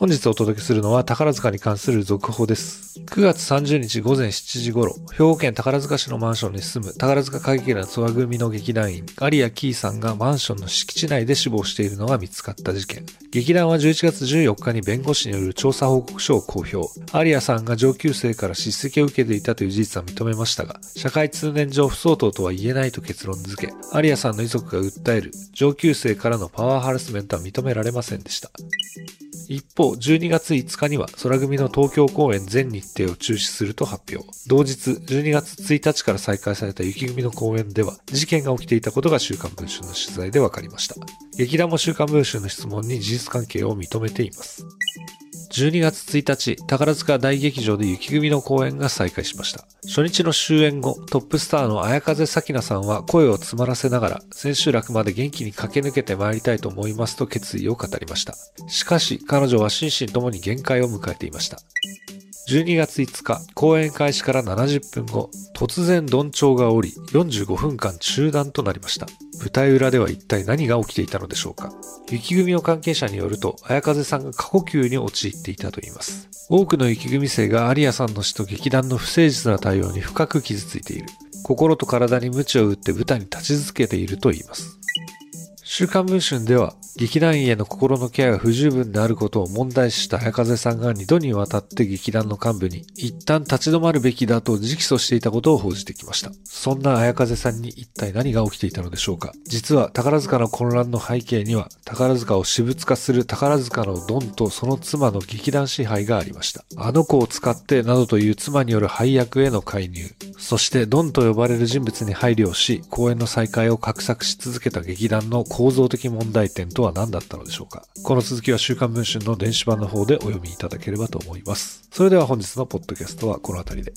本日お届けするのは宝塚に関する続報です。9月30日午前7時頃、兵庫県宝塚市のマンションに住む宝塚歌劇団ツア組の劇団員、有谷キーさんがマンションの敷地内で死亡しているのが見つかった事件。劇団は11月14日に弁護士による調査報告書を公表。有谷さんが上級生から叱責を受けていたという事実は認めましたが、社会通念上不相当とは言えないと結論付け、有谷さんの遺族が訴える上級生からのパワーハラスメントは認められませんでした。一方、12月5日には空組の東京公演全日程を中止すると発表。同日、12月1日から再開された雪組の公演では、事件が起きていたことが週刊文春の取材で分かりました。劇団も週刊文春の質問に事実関係を認めています。12月1日、宝塚大劇場で雪組の公演が再開しました。初日の終演後、トップスターの綾風咲菜さんは声を詰まらせながら、千秋楽まで元気に駆け抜けてまいりたいと思いますと決意を語りました。しかし、彼女は心身ともに限界を迎えていました。12月5日、公演開始から70分後、突然鈍調が降り、45分間中断となりました。舞台裏では一体何が起きていたのでしょうか雪組の関係者によると、綾風さんが過呼吸に陥っていたといいます。多くの雪組生が有谷さんの死と劇団の不誠実な対応に深く傷ついている。心と体に鞭を打って舞台に立ち続けているといいます。週刊文春では、劇団員への心のケアが不十分であることを問題視した早風さんが2度にわたって劇団の幹部に一旦立ち止まるべきだと直訴していたことを報じてきました。そんな綾風さんに一体何が起きていたのでしょうか実は宝塚の混乱の背景には宝塚を私物化する宝塚のドンとその妻の劇団支配がありました。あの子を使ってなどという妻による配役への介入。そしてドンと呼ばれる人物に配慮し公演の再開を画策し続けた劇団の構造的問題点とは何だったのでしょうか？この続きは週刊文春の電子版の方でお読みいただければと思います。それでは本日のポッドキャストはこの辺りで。